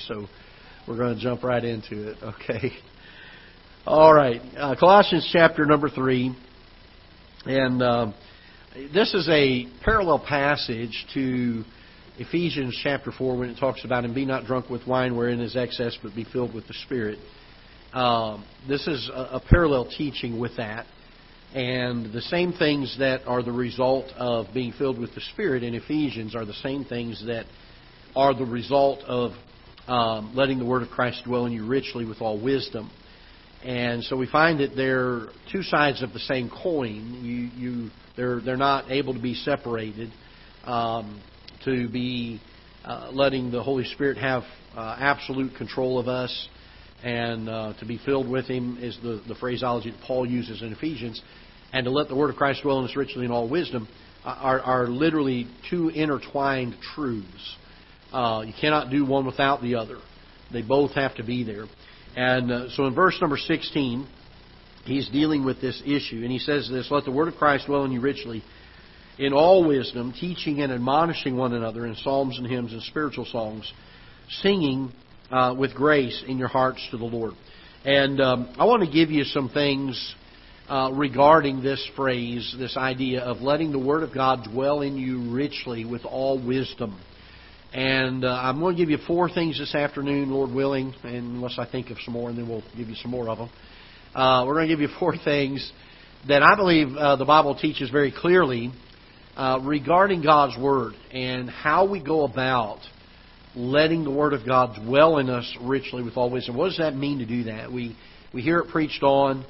so we're going to jump right into it. Okay. All right. Uh, Colossians chapter number 3. And uh, this is a parallel passage to Ephesians chapter 4 when it talks about, and be not drunk with wine wherein is excess, but be filled with the Spirit. Uh, this is a, a parallel teaching with that. And the same things that are the result of being filled with the Spirit in Ephesians are the same things that are the result of um, letting the word of Christ dwell in you richly with all wisdom. And so we find that they're two sides of the same coin. You, you, they're, they're not able to be separated. Um, to be uh, letting the Holy Spirit have uh, absolute control of us and uh, to be filled with Him is the, the phraseology that Paul uses in Ephesians. And to let the Word of Christ dwell in us richly in all wisdom are, are literally two intertwined truths. Uh, you cannot do one without the other. They both have to be there. And uh, so in verse number 16, he's dealing with this issue. And he says this Let the word of Christ dwell in you richly, in all wisdom, teaching and admonishing one another in psalms and hymns and spiritual songs, singing uh, with grace in your hearts to the Lord. And um, I want to give you some things uh, regarding this phrase, this idea of letting the Word of God dwell in you richly with all wisdom. And uh, I'm going to give you four things this afternoon, Lord willing, and unless I think of some more, and then we'll give you some more of them. Uh, we're going to give you four things that I believe uh, the Bible teaches very clearly uh, regarding God's Word and how we go about letting the Word of God dwell in us richly with all wisdom. What does that mean to do that? We we hear it preached on,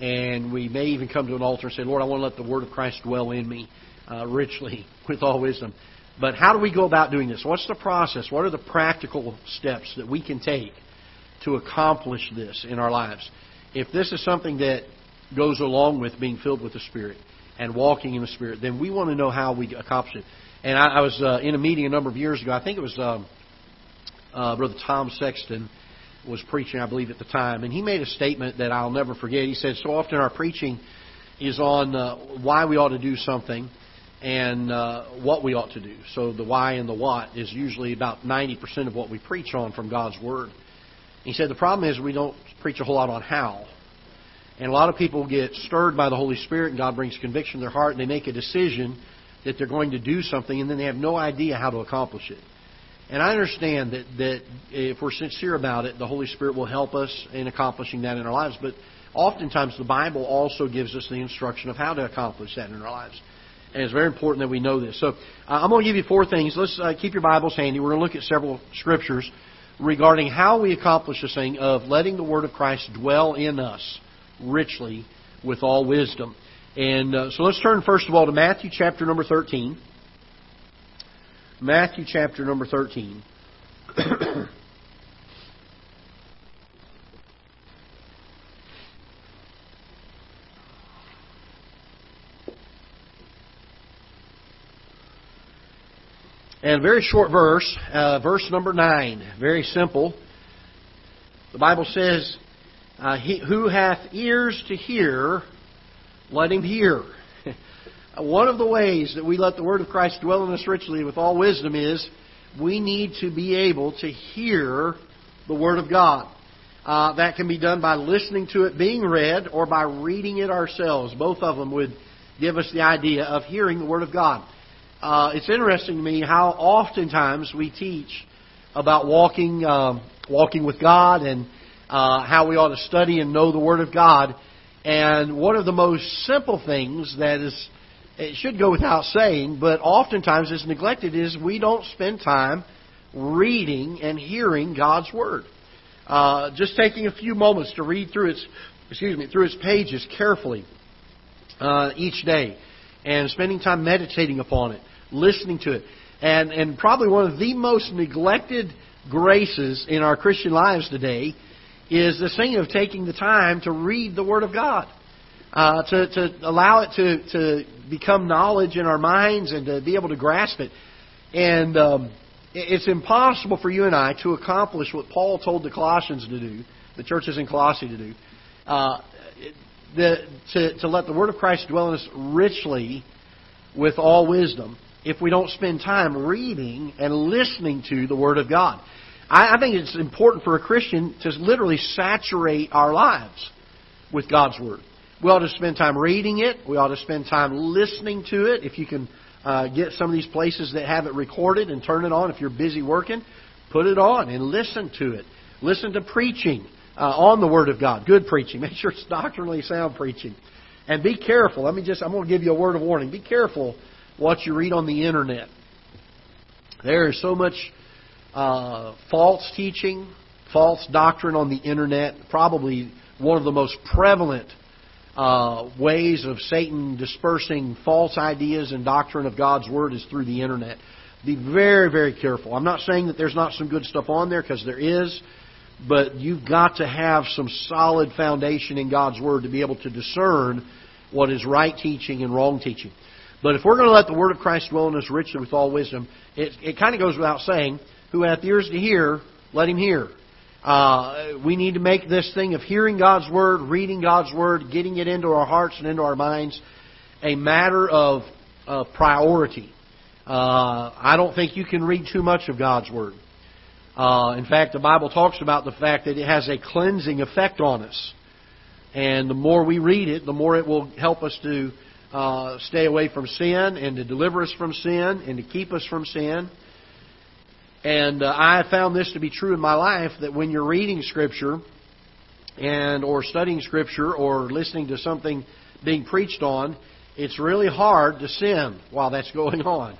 and we may even come to an altar and say, Lord, I want to let the Word of Christ dwell in me uh, richly with all wisdom. But how do we go about doing this? What's the process? What are the practical steps that we can take to accomplish this in our lives? If this is something that goes along with being filled with the Spirit and walking in the Spirit, then we want to know how we accomplish it. And I, I was uh, in a meeting a number of years ago. I think it was um, uh, Brother Tom Sexton was preaching, I believe, at the time, and he made a statement that I'll never forget. He said, "So often our preaching is on uh, why we ought to do something." And uh, what we ought to do. So the why and the what is usually about 90% of what we preach on from God's Word. He said the problem is we don't preach a whole lot on how. And a lot of people get stirred by the Holy Spirit and God brings conviction in their heart and they make a decision that they're going to do something and then they have no idea how to accomplish it. And I understand that, that if we're sincere about it, the Holy Spirit will help us in accomplishing that in our lives. But oftentimes the Bible also gives us the instruction of how to accomplish that in our lives. And it's very important that we know this. So uh, I'm going to give you four things. Let's uh, keep your Bibles handy. We're going to look at several scriptures regarding how we accomplish this thing of letting the Word of Christ dwell in us richly with all wisdom. And uh, so let's turn first of all to Matthew chapter number 13. Matthew chapter number 13. And a very short verse, uh, verse number 9, very simple. The Bible says, uh, he, Who hath ears to hear, let him hear. One of the ways that we let the Word of Christ dwell in us richly with all wisdom is we need to be able to hear the Word of God. Uh, that can be done by listening to it being read or by reading it ourselves. Both of them would give us the idea of hearing the Word of God uh, it's interesting to me how oftentimes we teach about walking, uh, walking with God and uh, how we ought to study and know the Word of God. And one of the most simple things that is, it should go without saying, but oftentimes is neglected is we don't spend time reading and hearing God's Word. Uh, just taking a few moments to read through its, excuse me, through its pages carefully uh, each day, and spending time meditating upon it, listening to it. And, and probably one of the most neglected graces in our Christian lives today is the thing of taking the time to read the Word of God. Uh, to, to allow it to, to become knowledge in our minds and to be able to grasp it. And um, it's impossible for you and I to accomplish what Paul told the Colossians to do, the churches in Colossae to do, uh, the, to, to let the Word of Christ dwell in us richly with all wisdom if we don't spend time reading and listening to the Word of God. I, I think it's important for a Christian to literally saturate our lives with God's Word. We ought to spend time reading it. We ought to spend time listening to it. If you can uh, get some of these places that have it recorded and turn it on, if you're busy working, put it on and listen to it. Listen to preaching uh, on the Word of God. Good preaching. Make sure it's doctrinally sound preaching. And be careful. Let me just, I'm going to give you a word of warning. Be careful what you read on the internet. There is so much uh, false teaching, false doctrine on the internet. Probably one of the most prevalent uh, ways of Satan dispersing false ideas and doctrine of God's Word is through the internet. Be very, very careful. I'm not saying that there's not some good stuff on there because there is, but you've got to have some solid foundation in God's Word to be able to discern what is right teaching and wrong teaching. But if we're going to let the Word of Christ dwell in us richly with all wisdom, it, it kind of goes without saying, who hath ears to hear, let him hear. Uh, we need to make this thing of hearing God's Word, reading God's Word, getting it into our hearts and into our minds, a matter of, priority. Uh, I don't think you can read too much of God's Word. Uh, in fact, the Bible talks about the fact that it has a cleansing effect on us. And the more we read it, the more it will help us to uh, stay away from sin and to deliver us from sin and to keep us from sin. And uh, I have found this to be true in my life that when you're reading Scripture and or studying Scripture or listening to something being preached on, it's really hard to sin while that's going on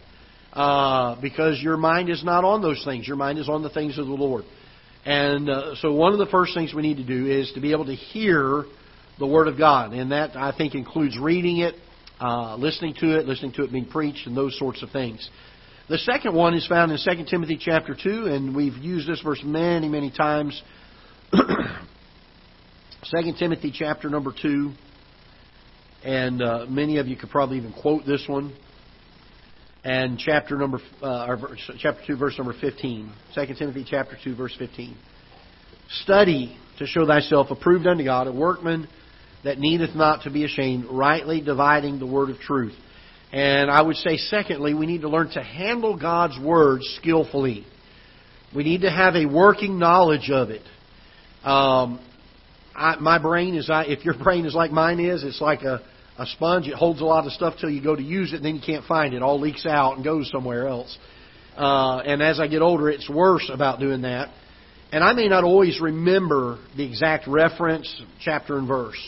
uh, because your mind is not on those things. Your mind is on the things of the Lord. And uh, so one of the first things we need to do is to be able to hear the Word of God, and that I think includes reading it, uh, listening to it, listening to it being preached, and those sorts of things. The second one is found in 2 Timothy chapter 2, and we've used this verse many, many times. 2 Timothy chapter number 2, and uh, many of you could probably even quote this one. And chapter number, uh, or chapter 2, verse number 15. 2 Timothy chapter 2, verse 15. Study to show thyself approved unto God, a workman that needeth not to be ashamed, rightly dividing the word of truth. And I would say, secondly, we need to learn to handle God's Word skillfully. We need to have a working knowledge of it. Um, I, my brain is, if your brain is like mine is, it's like a, a sponge. It holds a lot of stuff till you go to use it, and then you can't find it. It all leaks out and goes somewhere else. Uh, and as I get older, it's worse about doing that. And I may not always remember the exact reference, chapter and verse.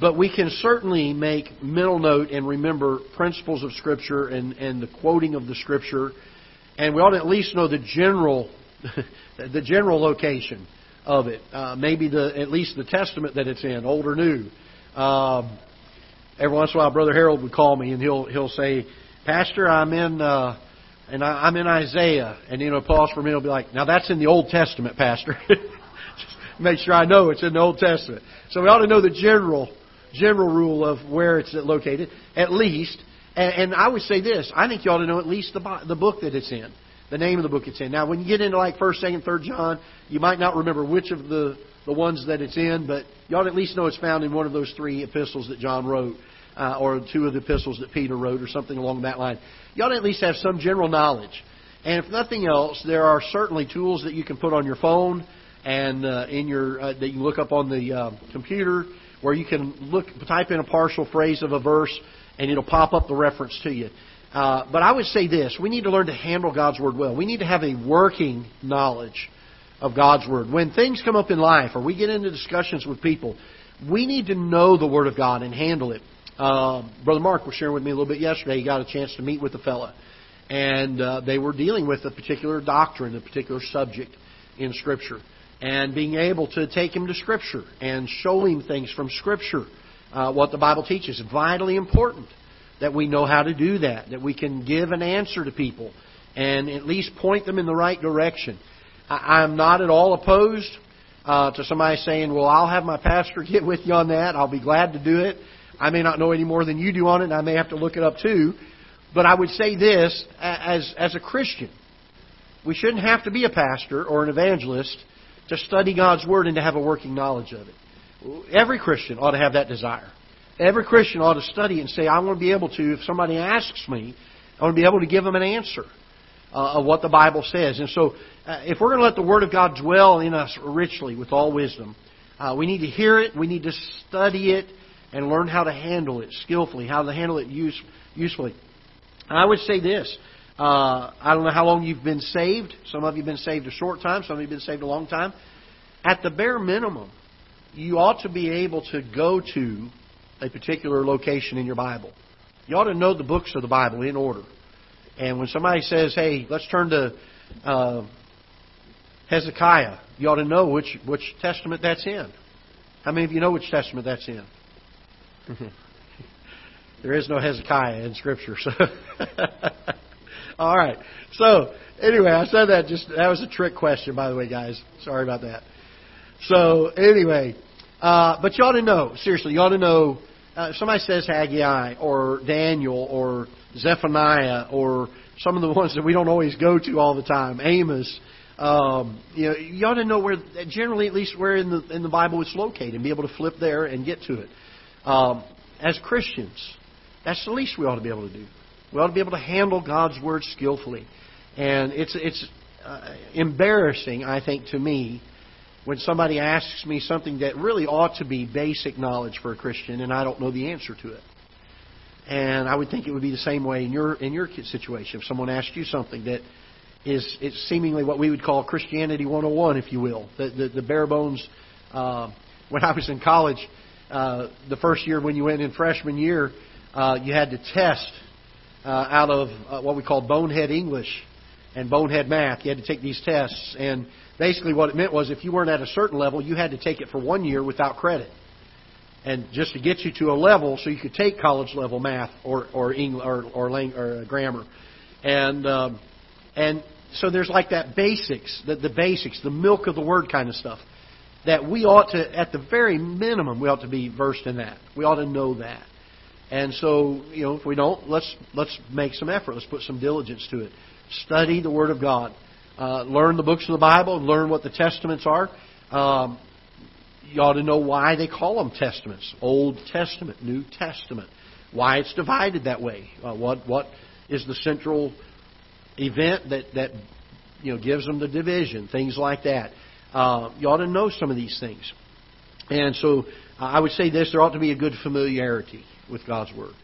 But we can certainly make mental note and remember principles of Scripture and, and the quoting of the Scripture. And we ought to at least know the general, the general location of it. Uh, maybe the at least the testament that it's in, old or new. Um, every once in a while, Brother Harold would call me and he'll he'll say, "Pastor, I'm in." Uh, and I, I'm in Isaiah, and you know, pause for a minute. He'll be like, "Now that's in the Old Testament, Pastor." make sure I know it's in the Old Testament. So we ought to know the general general rule of where it's located, at least. And, and I would say this: I think you ought to know at least the the book that it's in, the name of the book it's in. Now, when you get into like First, Second, Third John, you might not remember which of the the ones that it's in, but you ought to at least know it's found in one of those three epistles that John wrote, uh, or two of the epistles that Peter wrote, or something along that line. You ought to at least have some general knowledge. And if nothing else, there are certainly tools that you can put on your phone and uh, in your uh, that you look up on the uh, computer where you can look type in a partial phrase of a verse and it'll pop up the reference to you. Uh, but I would say this: we need to learn to handle God's word well. We need to have a working knowledge of God's word. When things come up in life or we get into discussions with people, we need to know the word of God and handle it. Uh, Brother Mark was sharing with me a little bit yesterday. He got a chance to meet with a fella, and uh, they were dealing with a particular doctrine, a particular subject in Scripture and being able to take him to Scripture and show him things from Scripture, uh, what the Bible teaches. Vitally important that we know how to do that, that we can give an answer to people and at least point them in the right direction. I, I'm not at all opposed uh, to somebody saying, Well, I'll have my pastor get with you on that. I'll be glad to do it. I may not know any more than you do on it, and I may have to look it up too. But I would say this as, as a Christian, we shouldn't have to be a pastor or an evangelist to study God's Word and to have a working knowledge of it. Every Christian ought to have that desire. Every Christian ought to study and say, I want to be able to, if somebody asks me, I want to be able to give them an answer uh, of what the Bible says. And so, uh, if we're going to let the Word of God dwell in us richly with all wisdom, uh, we need to hear it, we need to study it, and learn how to handle it skillfully, how to handle it use, usefully. And I would say this. Uh, I don't know how long you've been saved. Some of you have been saved a short time. Some of you have been saved a long time. At the bare minimum, you ought to be able to go to a particular location in your Bible. You ought to know the books of the Bible in order. And when somebody says, "Hey, let's turn to uh, Hezekiah," you ought to know which which testament that's in. How many of you know which testament that's in? there is no Hezekiah in Scripture, so. All right. So anyway, I said that just that was a trick question, by the way, guys. Sorry about that. So anyway, uh, but you ought to know seriously. You ought to know. Uh, somebody says Haggai or Daniel or Zephaniah or some of the ones that we don't always go to all the time, Amos. Um, you know, you ought to know where, generally at least, where in the in the Bible it's located, and be able to flip there and get to it. Um, as Christians, that's the least we ought to be able to do. We ought to be able to handle God's word skillfully, and it's it's uh, embarrassing, I think, to me when somebody asks me something that really ought to be basic knowledge for a Christian, and I don't know the answer to it. And I would think it would be the same way in your in your situation. If someone asked you something that is it's seemingly what we would call Christianity 101, if you will, the the, the bare bones. Uh, when I was in college, uh, the first year when you went in freshman year, uh, you had to test uh, out of uh, what we call bonehead English and bonehead math. You had to take these tests, and basically what it meant was if you weren't at a certain level, you had to take it for one year without credit, and just to get you to a level so you could take college level math or or English or or, or grammar, and um, and so there's like that basics, the, the basics, the milk of the word kind of stuff that we ought to, at the very minimum, we ought to be versed in that. We ought to know that. And so, you know, if we don't, let's let's make some effort. Let's put some diligence to it. Study the Word of God. Uh, learn the books of the Bible. Learn what the Testaments are. Um, you ought to know why they call them Testaments: Old Testament, New Testament. Why it's divided that way. Uh, what what is the central event that that you know gives them the division? Things like that. Uh, you ought to know some of these things. And so I would say this: there ought to be a good familiarity with God's Word.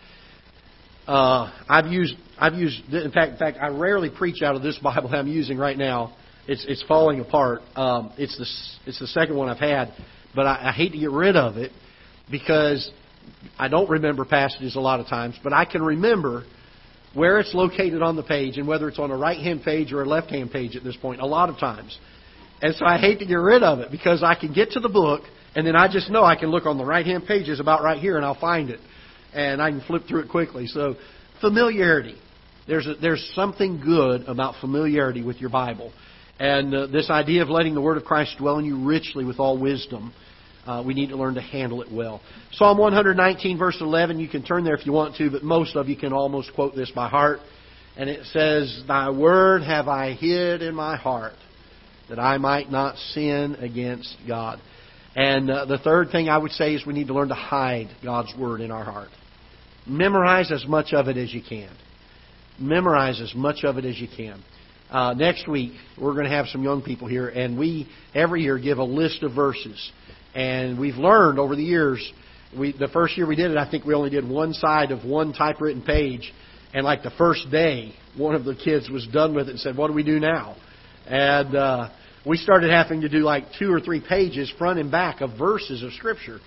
Uh, I've used, I've used, in fact, in fact, I rarely preach out of this Bible I'm using right now. It's, it's falling apart. Um, it's the, it's the second one I've had, but I, I hate to get rid of it because I don't remember passages a lot of times, but I can remember where it's located on the page and whether it's on a right hand page or a left hand page at this point a lot of times. And so I hate to get rid of it because I can get to the book and then I just know I can look on the right hand pages about right here and I'll find it and I can flip through it quickly. So, familiarity. There's, a, there's something good about familiarity with your Bible. And uh, this idea of letting the Word of Christ dwell in you richly with all wisdom, uh, we need to learn to handle it well. Psalm 119, verse 11, you can turn there if you want to, but most of you can almost quote this by heart. And it says, Thy Word have I hid in my heart, that I might not sin against God. And uh, the third thing I would say is we need to learn to hide God's Word in our heart. Memorize as much of it as you can. Memorize as much of it as you can. Uh, next week, we're going to have some young people here, and we every year give a list of verses. And we've learned over the years. We, the first year we did it, I think we only did one side of one typewritten page. And like the first day, one of the kids was done with it and said, "What do we do now?" And uh, we started having to do like two or three pages front and back of verses of Scripture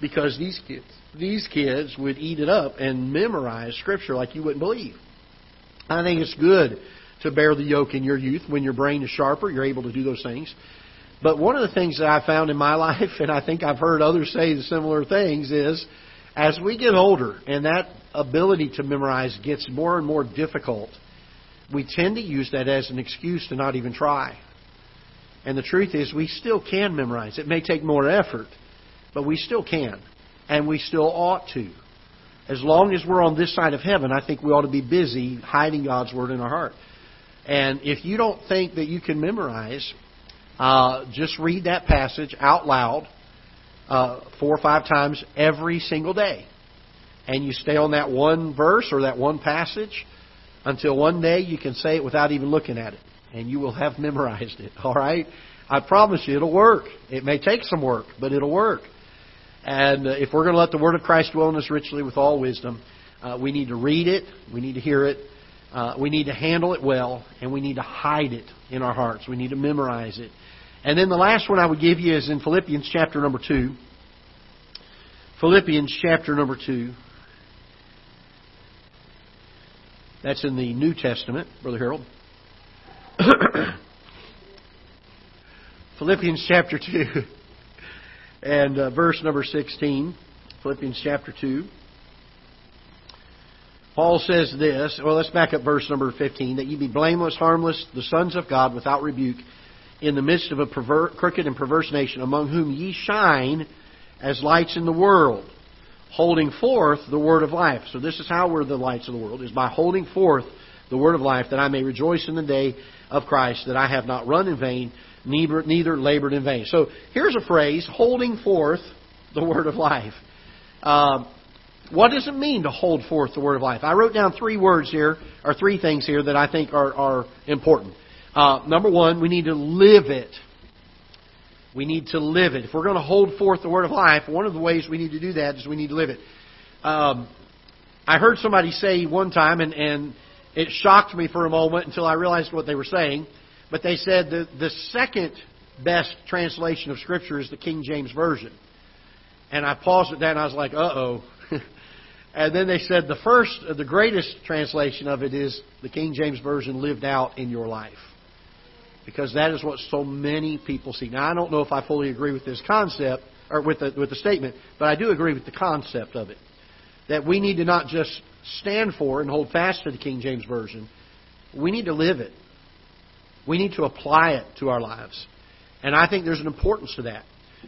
because these kids these kids would eat it up and memorize Scripture like you wouldn't believe. I think it's good to bear the yoke in your youth. When your brain is sharper, you're able to do those things. But one of the things that I found in my life, and I think I've heard others say the similar things, is as we get older and that ability to memorize gets more and more difficult, we tend to use that as an excuse to not even try. And the truth is, we still can memorize. It may take more effort, but we still can and we still ought to. As long as we're on this side of heaven, I think we ought to be busy hiding God's Word in our heart. And if you don't think that you can memorize, uh, just read that passage out loud uh, four or five times every single day. And you stay on that one verse or that one passage until one day you can say it without even looking at it. And you will have memorized it. All right? I promise you it'll work. It may take some work, but it'll work. And uh, if we're going to let the Word of Christ dwell in us richly with all wisdom, uh, we need to read it, we need to hear it, uh, we need to handle it well, and we need to hide it in our hearts. We need to memorize it. And then the last one I would give you is in Philippians chapter number 2. Philippians chapter number 2. That's in the New Testament, Brother Harold. Philippians chapter 2 and uh, verse number 16. Philippians chapter 2. Paul says this, well, let's back up verse number 15, that ye be blameless, harmless, the sons of God, without rebuke, in the midst of a crooked and perverse nation, among whom ye shine as lights in the world, holding forth the word of life. So this is how we're the lights of the world, is by holding forth the word of life, that I may rejoice in the day of Christ, that I have not run in vain, neither, neither labored in vain. So here's a phrase, holding forth the word of life. Uh, what does it mean to hold forth the word of life? I wrote down three words here, or three things here that I think are, are important. Uh, number one, we need to live it. We need to live it. If we're going to hold forth the word of life, one of the ways we need to do that is we need to live it. Um, I heard somebody say one time, and, and it shocked me for a moment until I realized what they were saying. But they said that the second best translation of Scripture is the King James Version. And I paused at that and I was like, uh oh. and then they said the first, the greatest translation of it is the King James Version lived out in your life. Because that is what so many people see. Now, I don't know if I fully agree with this concept, or with the, with the statement, but I do agree with the concept of it. That we need to not just stand for and hold fast to the King James Version, we need to live it. We need to apply it to our lives. And I think there's an importance to that.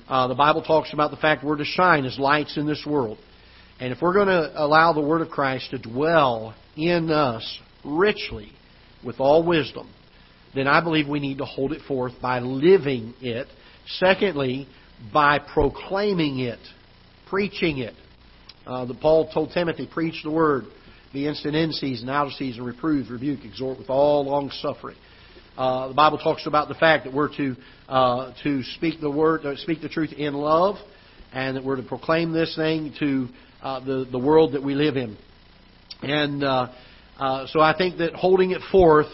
Uh, the Bible talks about the fact we're to shine as lights in this world. And if we're going to allow the Word of Christ to dwell in us richly with all wisdom, then I believe we need to hold it forth by living it. Secondly, by proclaiming it, preaching it. Uh, Paul told Timothy, preach the word, be instant in season, out of season, reprove, rebuke, exhort with all long suffering. Uh, the Bible talks about the fact that we're to uh, to speak the word, uh, speak the truth in love, and that we're to proclaim this thing to uh, the the world that we live in. And uh, so I think that holding it forth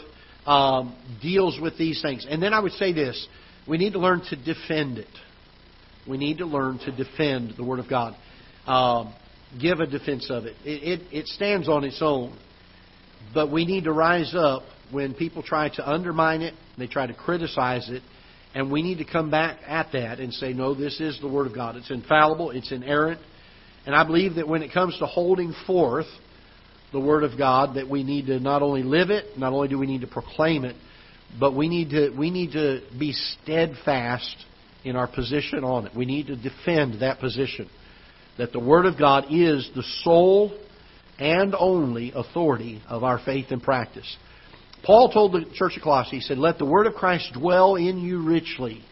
um, deals with these things. And then I would say this: we need to learn to defend it. We need to learn to defend the Word of God. Um, give a defense of it. It, it. it stands on its own, but we need to rise up when people try to undermine it, they try to criticize it, and we need to come back at that and say, no, this is the Word of God. It's infallible, it's inerrant. And I believe that when it comes to holding forth the Word of God, that we need to not only live it, not only do we need to proclaim it, but we need to, we need to be steadfast in our position on it. We need to defend that position. That the Word of God is the sole and only authority of our faith and practice. Paul told the church of Colossae, he said, Let the word of Christ dwell in you richly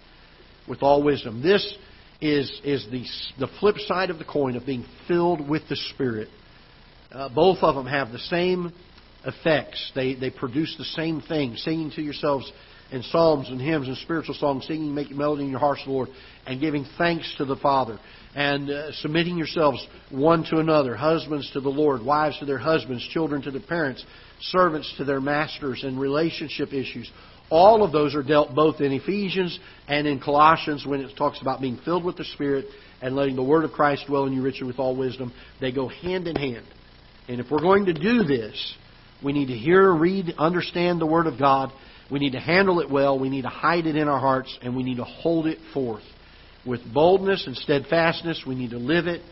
with all wisdom. This is, is the, the flip side of the coin of being filled with the Spirit. Uh, both of them have the same effects. They, they produce the same thing. Singing to yourselves in psalms and hymns and spiritual songs, singing, making melody in your hearts, the Lord, and giving thanks to the Father, and uh, submitting yourselves one to another, husbands to the Lord, wives to their husbands, children to their parents, servants to their masters, and relationship issues. All of those are dealt both in Ephesians and in Colossians when it talks about being filled with the Spirit and letting the Word of Christ dwell in you richly with all wisdom. They go hand in hand. And if we're going to do this, we need to hear, read, understand the Word of God. We need to handle it well. We need to hide it in our hearts, and we need to hold it forth. With boldness and steadfastness, we need to live it,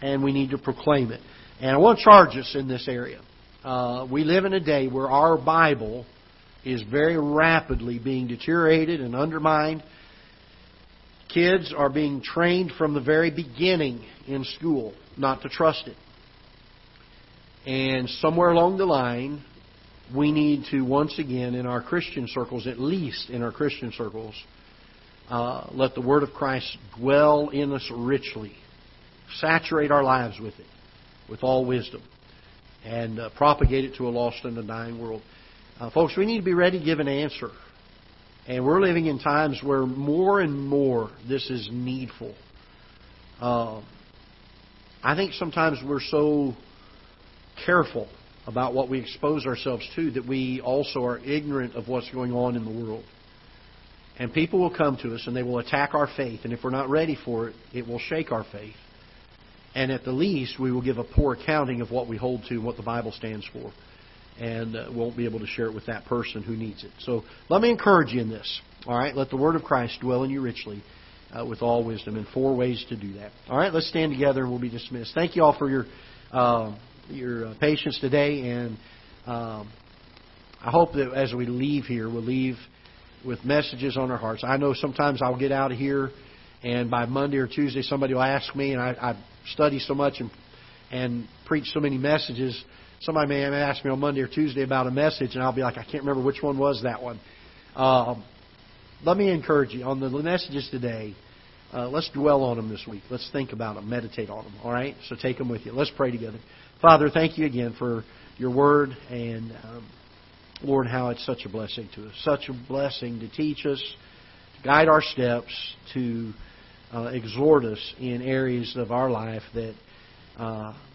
and we need to proclaim it. And I want to charge us in this area. Uh, we live in a day where our Bible is very rapidly being deteriorated and undermined. Kids are being trained from the very beginning in school not to trust it. And somewhere along the line, we need to once again, in our Christian circles, at least in our Christian circles, uh, let the Word of Christ dwell in us richly. Saturate our lives with it, with all wisdom and uh, propagate it to a lost and a dying world. Uh, folks, we need to be ready to give an answer And we're living in times where more and more this is needful. Uh, I think sometimes we're so careful about what we expose ourselves to that we also are ignorant of what's going on in the world. And people will come to us and they will attack our faith. And if we're not ready for it, it will shake our faith. And at the least, we will give a poor accounting of what we hold to and what the Bible stands for. And uh, won't be able to share it with that person who needs it. So let me encourage you in this. All right? Let the Word of Christ dwell in you richly uh, with all wisdom. And four ways to do that. All right? Let's stand together and we'll be dismissed. Thank you all for your, uh, your uh, patience today. And um, I hope that as we leave here, we'll leave with messages on our hearts. I know sometimes I'll get out of here, and by Monday or Tuesday, somebody will ask me, and I, I study so much and and preach so many messages. Somebody may ask me on Monday or Tuesday about a message, and I'll be like, I can't remember which one was that one. Um, let me encourage you on the messages today. Uh, let's dwell on them this week. Let's think about them, meditate on them. All right. So take them with you. Let's pray together. Father, thank you again for your word and. Um, Lord, how it's such a blessing to us. Such a blessing to teach us, to guide our steps, to uh, exhort us in areas of our life that uh,